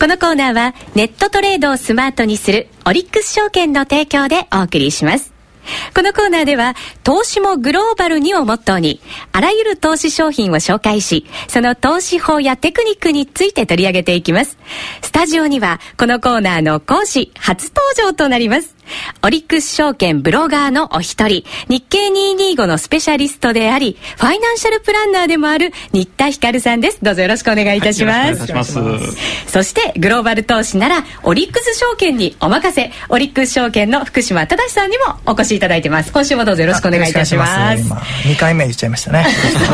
このコーナーはネットトレードをスマートにするオリックス証券の提供でお送りします。このコーナーでは、投資もグローバルにをモットーに、あらゆる投資商品を紹介し、その投資法やテクニックについて取り上げていきます。スタジオには、このコーナーの講師、初登場となります。オリックス証券ブロガーのお一人、日経225のスペシャリストであり、ファイナンシャルプランナーでもある新田光さんです。どうぞよろしくお願いいたします。はい、ます。そして、グローバル投資なら、オリックス証券にお任せ、オリックス証券の福島正さんにもお越しいただいてます。今週もどうぞよろしくお願いいたします。ます2回目言っちゃいましたね。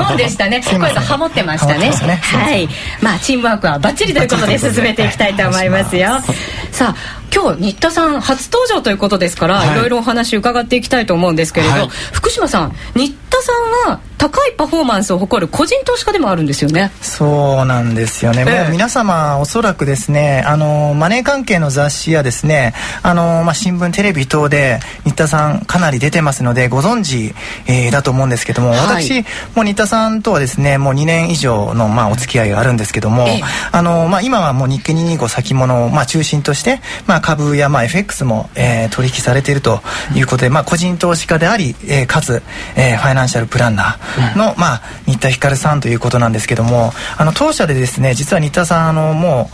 そうでしたね。声がハモってましたね。ねはい。まあ、チームワークはバッチリということで進めていきたいと思いますよ。さあ、今日新田さん初登場ということですから、はい、いろいろお話伺っていきたいと思うんですけれど、はい、福島さん新田さんは高いパフォーマンスを誇る個人投資家でもあるんですよね。そうなんですよね、えー、もう皆様おそらくですねあのマネー関係の雑誌やですねあの、まあ、新聞テレビ等で新田さんかなり出てますのでご存知、えー、だと思うんですけども、はい、私もう新田さんとはですねもう2年以上の、まあ、お付き合いがあるんですけども、えー、あのまあ、今はもう日経225先物を、まあ、中心として、まあ、株や、まあ、FX も、えー、取引されているということで、まあ、個人投資家であり、えー、かつ、えー、ファイナンシャルプランナーの、うん、まあ、新田光さんということなんですけどもあの当社でですね実は新田さんあのも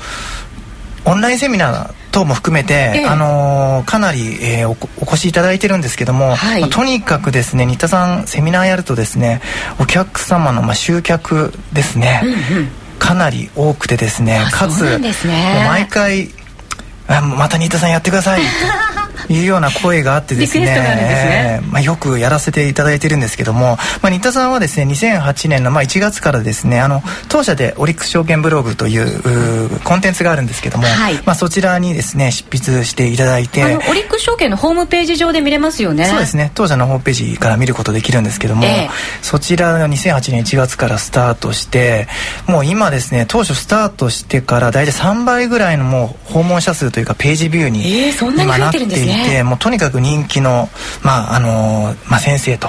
うオンラインセミナー等も含めて、ええ、あのかなり、えー、おお越しいただいてるんですけども、はい、まあ、とにかくですね新田さんセミナーやるとですねお客様の、まあ、集客ですね、うんうん、かなり多くてですねかつ、ね、毎回また新田さんやってください いうような声があってですねね、まあ、よくやらせていただいてるんですけども、まあ、新田さんはですね2008年のまあ1月からですねあの当社でオリックス証券ブログというコンテンツがあるんですけども、はい、まあ、そちらにですね執筆していただいて。オリックス証券のホームページ上で見れますよね。そうですね。当社のホームページから見ることできるんですけども、えー、そちらの2008年1月からスタートしてもう今ですね当初スタートしてから大体3倍ぐらいのもう訪問者数というかページビューに今なっていて、てもうとにかく人気の,、まああのまあ、先生と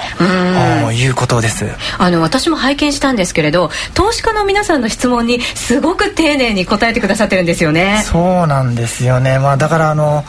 いうことです。あの私も拝見したんですけれど投資家の皆さんの質問にすごく丁寧に答えてくださってるんですよね。そうなんですよね、まあ、だからあの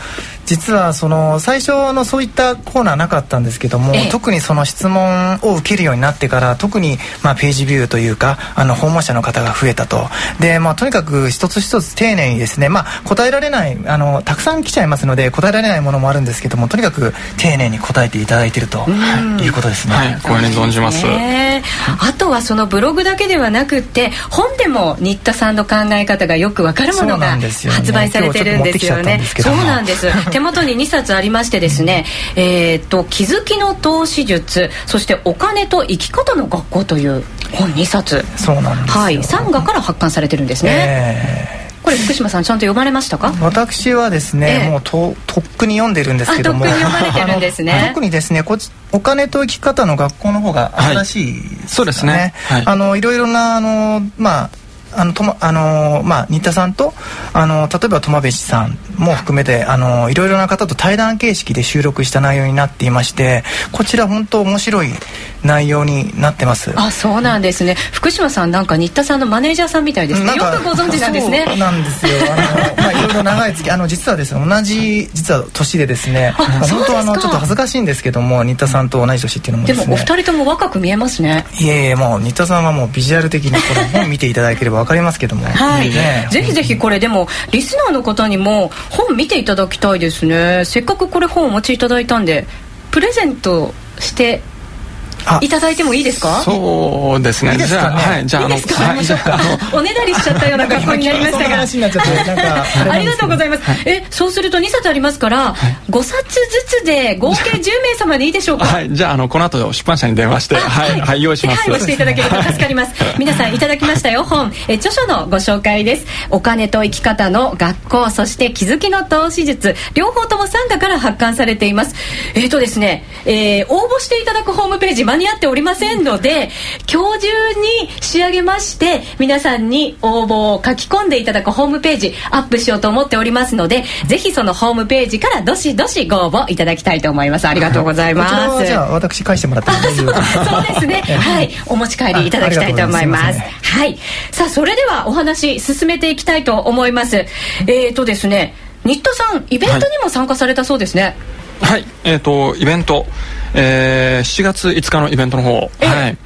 実はその最初のそういったコーナーなかったんですけども、ええ、特にその質問を受けるようになってから特にまあページビューというかあの訪問者の方が増えたと。で、まあ、とにかく一つ一つ丁寧にですね、まあ、答えられないあのたくさん来ちゃいますので答えられないものもあるんですけどもとにかく丁寧に答えていただいていると、はい、いうことですね。はい、ごに存じます、あとはそのブログだけではなくて本でも新田さんの考え方がよくわかるものが発売されてるんですよね。そうなんです手元に2冊ありましてですね、えー、っと気づきの投資術そしてお金と生き方の学校という本2冊。そうなんですはい。3画から発刊されてるんですね、えーこれ福島さんちゃんと読まれましたか？私はですね、えー、もうととっくに読んでるんですけども。特にですねこお金と生き方の学校の方が新しい、ね。はい、そうですね、はい、あのいろいろなあのまああのとまあのまあ、新田さんとあの例えば苫部さんも含めてあのいろいろな方と対談形式で収録した内容になっていましてこちら本当面白い内容になってます。あそうなんですね。福島さんなんか新田さんのマネージャーさんみたいですね。よくご存知なんですね。そうなんですよ。あの、まあ、いろいろ長い月あの実はですね同じ実は年でですね本当あのちょっと恥ずかしいんですけども新田さんと同じ年っていうのもで、ね,、もお二人とも若く見えますね。いえいえもう新田さんはもうビジュアル的にこれ本見ていただければ分かりますけども。はい、ね、ぜひぜひこれでもリスナーの方にも本見ていただきたいですね。せっかくこれ本お持ちいただいたんでプレゼントしていただいてもいいですか？そうですね。じゃあはいじゃああのおねだりしちゃったような格好になりましたが。ありがとうございます。えそうすると2冊ありますから5冊ずつで合計10名様でいいでしょうか？はい。じゃああのこの後出版社に電話してはいはい。用意します。はいしていただけると助かります。皆さんいただきましたよ本。え著書のご紹介です。お金と生き方の学校そして気づきの投資術。両方とも参加から発刊されています。えっとですね応募していただくホームページ間に合っておりませんので今日中に仕上げまして皆さんに応募を書き込んでいただくホームページアップしようと思っておりますのでぜひそのホームページからどしどしご応募いただきたいと思います。ありがとうございます。じゃあ私返してもらっても大丈夫。そうですね。はい。お持ち帰りいただきたいと思います。はい。さあそれではお話進めていきたいと思います。えっ、ー、とですね新田さんイベントにも参加されたそうですね。はい、はい、えっ、ー、とイベントえー、7月5日のイベントの方、はい、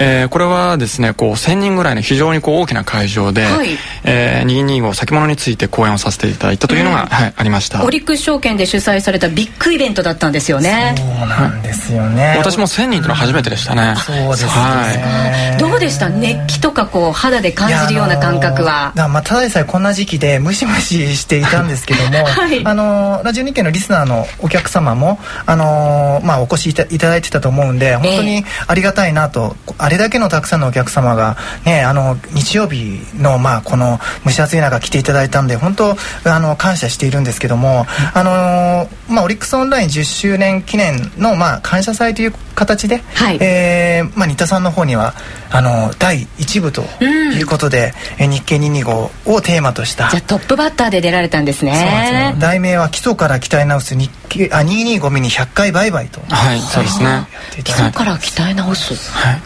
えー、これはですねこう1000人ぐらいの非常にこう大きな会場で、はい。えー、225先物について講演をさせていただいたというのが、うん、はい、ありました。オリックス証券で主催されたビッグイベントだったんですよね。そうなんですよね、私も1000人というのは初めてでしたね、そうですね、はい、どうでした？熱気とかこう肌で感じるような感覚は。まあ、ただでさえこんな時期でムシムシしていたんですけども、はい、あのラジオ日経のリスナーのお客様もあの、まあ、お越しいただいてたと思うんで本当にありがたいなと、えー、あれだけのたくさんのお客様が、ね、あの日曜日の、まあ、この蒸し暑い中来ていただいたんで本当あの感謝しているんですけども、あのまあ、オリックスオンライン10周年記念の、まあ、感謝祭という形で、はい、えー、まあ、新田さんの方にはあの第1部ということで、うん、日経225をテーマとしたじゃトップバッターで出られたんですね。題名は「基礎から鍛え直す日経あ225ミニ100回売買と」はいそうですね。基礎から鍛え直す。はい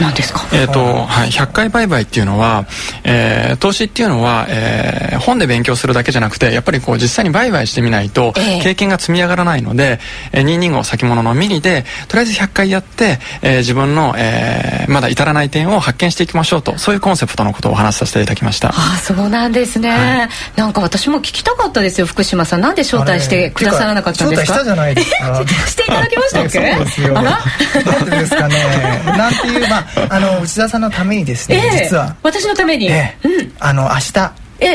何ですか？えっ、ー、と、はい、100回売買っていうのは、えー、投資っていうのは、えー、本で勉強するだけじゃなくてやっぱりこう実際に売買してみないと経験が積み上がらないので、えー、225先物のミニでとりあえず100回やって、えー、自分の、えー、まだ至らない点を発見していきましょうとそういうコンセプトのことをお話しさせていただきました。ああそうなんですね、はい、なんか私も聞きたかったですよ福島さん。なんで招待してくださらなかったんですか？招待したじゃないですか。していただきましたっけ？そうですよ。なんでですかね。なんていうまああの内田さんのためにですね、えー、実は。私のために、えー、うん、あの明日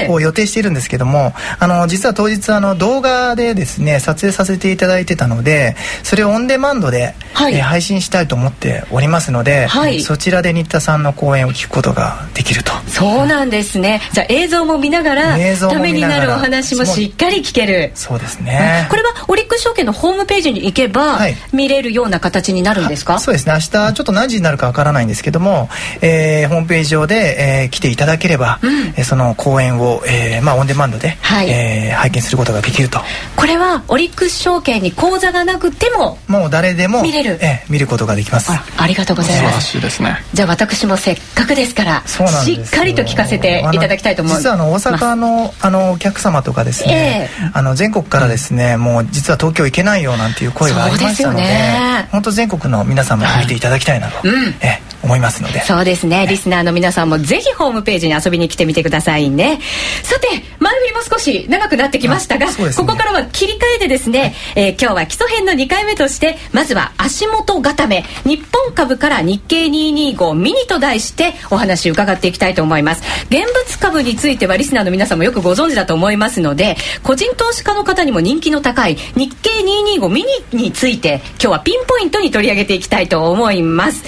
を予定しているんですけども、あの実は当日あの動画でですね撮影させていただいてたのでそれをオンデマンドで、はい、えー、配信したいと思っておりますので、はい、そちらで新田さんの講演を聞くことができると。そうなんですね。じゃあ映像も見ながらためになるお話もしっかり聞ける。そうですね。これはオリックス証券のホームページに行けば、はい、見れるような形になるんですか？そうですね。明日ちょっと何時になるかわからないんですけども、えー、ホームページ上で、えー、来ていただければ、うん、その講演を、えーまあ、オンデマンドで、はい。えー、拝見することができると。これはオリックス証券に口座がなくてももう誰でも見れる、えー、見ることができます。あありがとうございます。素晴らしいですね。じゃあ私もせっかくですからしっかりと聞かせていただきたいと思います。実はあの大阪のあのお客様とかですね、えー、あの全国からですね、うん、もう実は東京行けないよなんていう声がありましたのでで、本当全国の皆様見ていただきたいなと、はい、え思いますので。そうですね。リスナーの皆さんもぜひホームページに遊びに来てみてくださいねさて前振りも少し長くなってきましたが、ね、ここからは切り替えてですね、えー、今日は基礎編の2回目としてまずは足元固め日本株から日経225ミニと題してお話伺っていきたいと思います。現物株についてはリスナーの皆さんもよくご存知だと思いますので個人投資家の方にも人気の高い日経225ミニについて今日はピンポイントに取り上げていきたいと思います。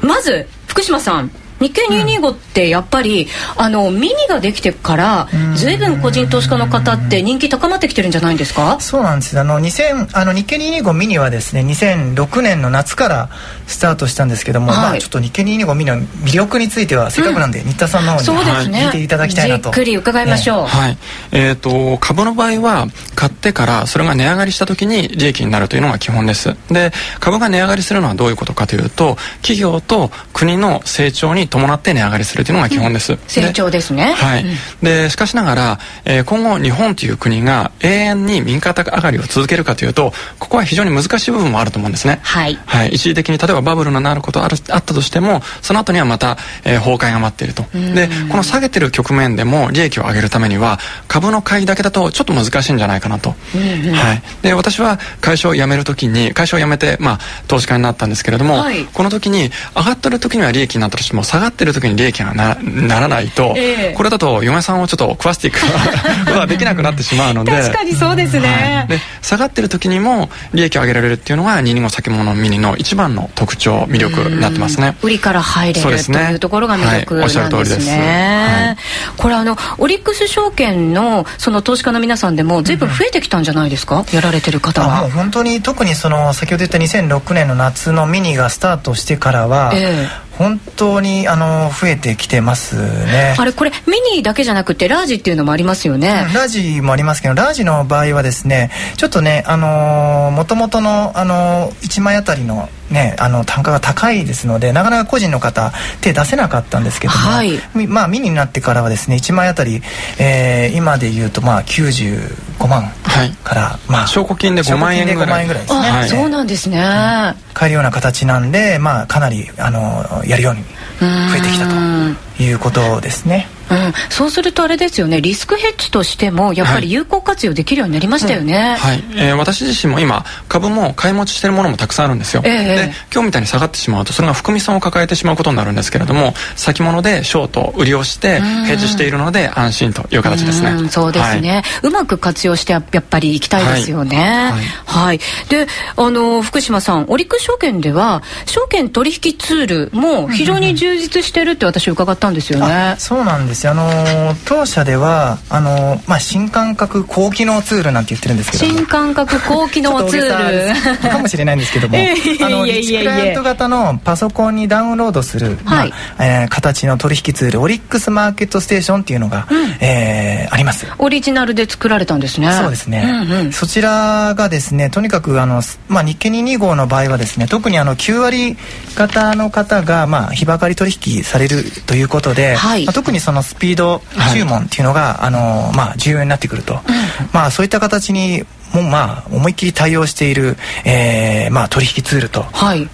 まず福島さん日経225ってやっぱり、うん、あのミニができてから随分個人投資家の方って人気高まってきてるんじゃないですか？そうなんです。あの2000あの日経225ミニはですね2006年の夏からスタートしたんですけども、はい、まあ、ちょっと日経225ミニの魅力についてはせっかくなんで、新田さんの方に、そうですね、聞いていただきたいなと。じっくり伺いましょう、ね、はい。えーと、株の場合は買ってからそれが値上がりした時に利益になるというのが基本です。で株が値上がりするのはどういうことかというと企業と国の成長に伴って値上がりするというのが基本です、うん、成長ですね。はい、うん、でしかしながら、えー、今後日本という国が永遠に右肩上がりを続けるかというとここは非常に難しい部分もあると思うんですね。はい、はい、一時的に例えばバブルのなることあるあったとしてもその後にはまた、えー、崩壊が待っていると。でこの下げてる局面でも利益を上げるためには株の買いだけだとちょっと難しいんじゃないかなと、はい、で私は会社を辞める時に会社を辞めて、まあ、投資家になったんですけれども、はい、この時に上がってる時には利益になったとしても下下がってる時に利益がなならないと、えー、これだと嫁さんをちょっと食わしていくことができなくなってしまうので。確かにそうですね、はい、で下がってる時にも利益を上げられるっていうのが225先物ミニの一番の特徴魅力になってますね。売りから入れる、ね、というところが魅力なんですね、はい、おっしゃる通りです、はい、これあのオリックス証券のその投資家の皆さんでも随分増えてきたんじゃないですか、うん、やられてる方は。本当に特にその先ほど言った2006年の夏のミニがスタートしてからは、えー本当にあの増えてきてますね。あれこれミニだけじゃなくてラージっていうのもありますよね、うん、ラージもありますけどラージの場合はですねちょっとねあのもともとのあの1枚あたりのね、あの単価が高いですのでなかなか個人の方手出せなかったんですけども、はい、まあミニになってからはですね1枚あたり、えー、今でいうとまあ95万から、はい、まあ証拠金で5万円ぐらい。ぐらいですね、はい、そうなんですね、うん、買えるような形なんでまあかなりあのやるように増えてきたということですねうん、そうするとあれですよね。リスクヘッジとしてもやっぱり有効活用できるようになりましたよね、はい、うん、えー、私自身も今株も買い持ちしてるものもたくさんあるんですよ、えー、で今日みたいに下がってしまうとそれが含み損を抱えてしまうことになるんですけれども先物でショート売りをしてヘッジしているので安心という形ですね、うそうですね、はい、うまく活用してやっぱりいきたいですよね。はい、はい、であの福島さんオリックス証券では証券取引ツールも非常に充実してるって私伺ったんですよね、そうなんですよ。あの当社ではあの、まあ、新感覚高機能ツールなんて言ってるんですけど。新感覚高機能ツール。かもしれないんですけども。あのリッチクライアント型のパソコンにダウンロードする、はい。まあえー、形の取引ツールオリックスマーケットステーションっていうのが、うん、えー、あります。オリジナルで作られたんですね。そうですね、うんうん、そちらがですねとにかくあの、まあ、日経225の場合はですね特にあの9割型の方が、まあ、日ばかり取引されるということで、はい、まあ、特にそのスピード注文っていうのが、はい、あのまあ、重要になってくると、うん、まあ、そういった形にもまあ思いっきり対応している、えー、まあ取引ツールと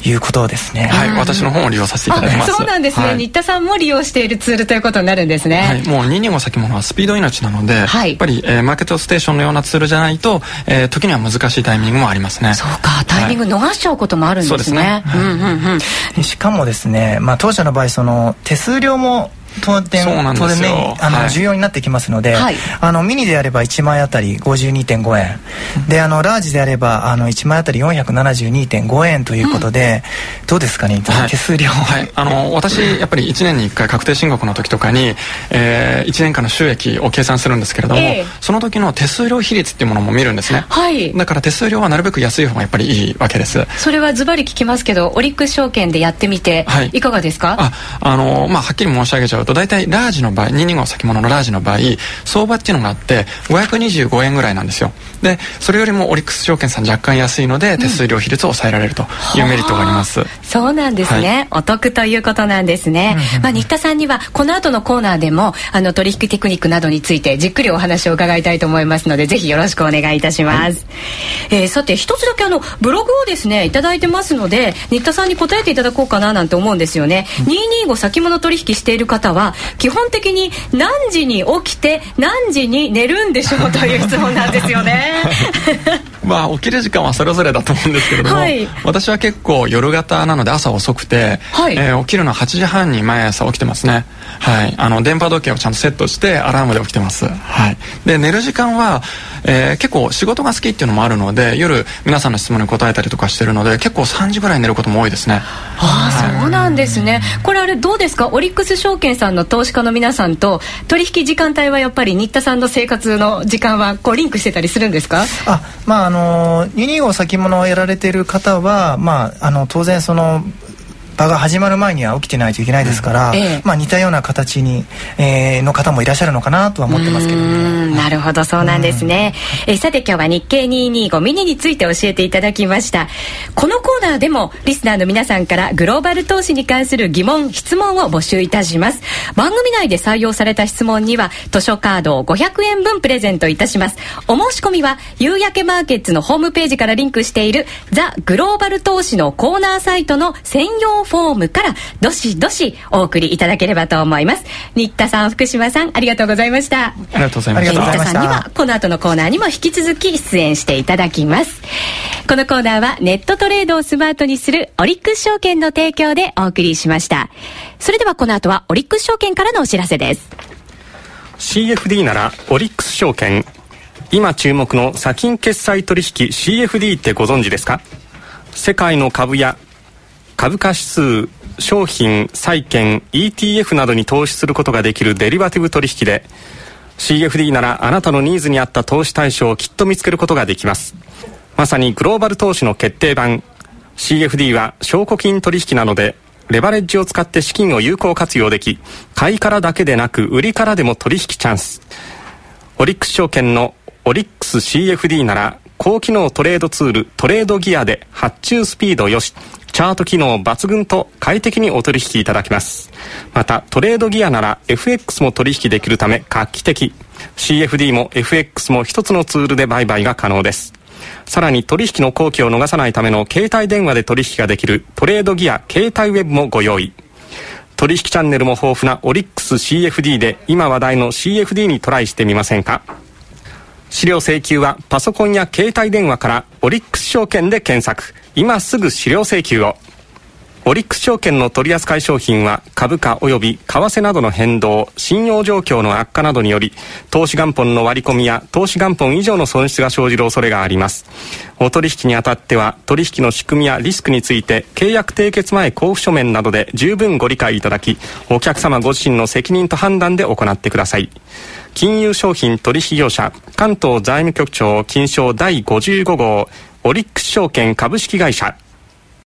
い。うことですね。はい、私の方も利用させていただきます。そうなんですね、はい、新田さんも利用しているツールということになるんですね。はい、もう225先物はスピード命なので、はい、やっぱり、えー、マーケットステーションのようなツールじゃないと、えー、時には難しいタイミングもありますね。そうか、タイミング逃しちゃうこともあるんですね。はい、うんうんうん。しかもですね、まあ当社の場合その手数料も当然当然ねあの、はい、重要になってきますので、はい、あのミニであれば1枚あたり52.5円、うん、であのラージであればあの1枚あたり472.5円ということで、うん、どうですかね、はい、手数料、はい、あの私やっぱり1年に1回確定申告の時とかに、えー、1年間の収益を計算するんですけれども、えー、その時の手数料比率っていうものも見るんですね、はい、だから手数料はなるべく安い方がやっぱりいいわけです。それはズバリ聞きますけどオリックス証券でやってみて、はい、いかがですか？ああのまあはっきり申し上げちゃうと大体ラージの場合225先物のラージの場合相場っていうのがあって525円ぐらいなんですよ。でそれよりもオリックス証券さん若干安いので手数料比率を抑えられるというメリットがあります、うん、そうなんですね、はい、お得ということなんですね、まあ、新田さんにはこの後のコーナーでもあの取引テクニックなどについてじっくりお話を伺いたいと思いますのでぜひよろしくお願いいたします、はい、えー、さて一つだけあのブログをですね頂いてますので新田さんに答えていただこうかななんて思うんですよね、うん、225先物取引している方は基本的に何時に起きて何時に寝るんでしょうという質問なんですよね。まあ起きる時間はそれぞれだと思うんですけれども、はい、私は結構夜型なので朝遅くて、はい、えー、起きるのは8時半に毎朝起きてますね。はい。あの電波時計をちゃんとセットしてアラームで起きてます。はい。で寝る時間は、えー、結構仕事が好きっていうのもあるので夜皆さんの質問に答えたりとかしてるので結構3時ぐらい寝ることも多いですね。ああそうなんですね。これあれどうですか？オリックス証券さんの投資家の皆さんと取引時間帯はやっぱり新田さんの生活の時間はこうリンクしてたりするんですか？あまああの2 2号先物をやられている方はまああの当然その場が始まる前には起きてないといけないですから、うんええ、まあ、似たような形に、えー、の方もいらっしゃるのかなとは思ってますけどね。なるほどそうなんですね。えさて今日は日経225ミニについて教えていただきました。このコーナーでもリスナーの皆さんからグローバル投資に関する疑問質問を募集いたします。番組内で採用された質問には図書カードを500円分プレゼントいたします。お申し込みは夕焼けマーケッツのホームページからリンクしているザ・グローバル投資のコーナーサイトの専用フォームからどしどしお送りいただければと思います。新田さん福島さんありがとうございました。ありがとうございました。新田さんにはこの後のコーナーにも引き続き出演していただきます。このコーナーはネットトレードをスマートにするオリックス証券の提供でお送りしました。それではこの後はオリックス証券からのお知らせです。CFD ならオリックス証券。今注目の先金決済取引 CFD ってご存知ですか？世界の株や株価指数商品債券 ETF などに投資することができるデリバティブ取引で CFD ならあなたのニーズに合った投資対象をきっと見つけることができます。まさにグローバル投資の決定版。CFD は証拠金取引なのでレバレッジを使って資金を有効活用でき買いからだけでなく売りからでも取引チャンス。オリックス証券のオリックス CFD なら高機能トレードツールトレードギアで発注スピードよし。チャート機能抜群と快適にお取引いただけます。またトレードギアなら FX も取引できるため画期的。CFD も FX も一つのツールで売買が可能です。さらに取引の後期を逃さないための携帯電話で取引ができるトレードギア携帯ウェブもご用意。取引チャンネルも豊富なオリックス CFD で今話題の CFD にトライしてみませんか？資料請求はパソコンや携帯電話からオリックス証券で検索。今すぐ資料請求を。オリックス証券の取扱い商品は株価及び為替などの変動信用状況の悪化などにより投資元本の割り込みや投資元本以上の損失が生じる恐れがあります。お取引にあたっては取引の仕組みやリスクについて契約締結前交付書面などで十分ご理解いただきお客様ご自身の責任と判断で行ってください。金融商品取引業者関東財務局長金賞第55号オリックス証券株式会社。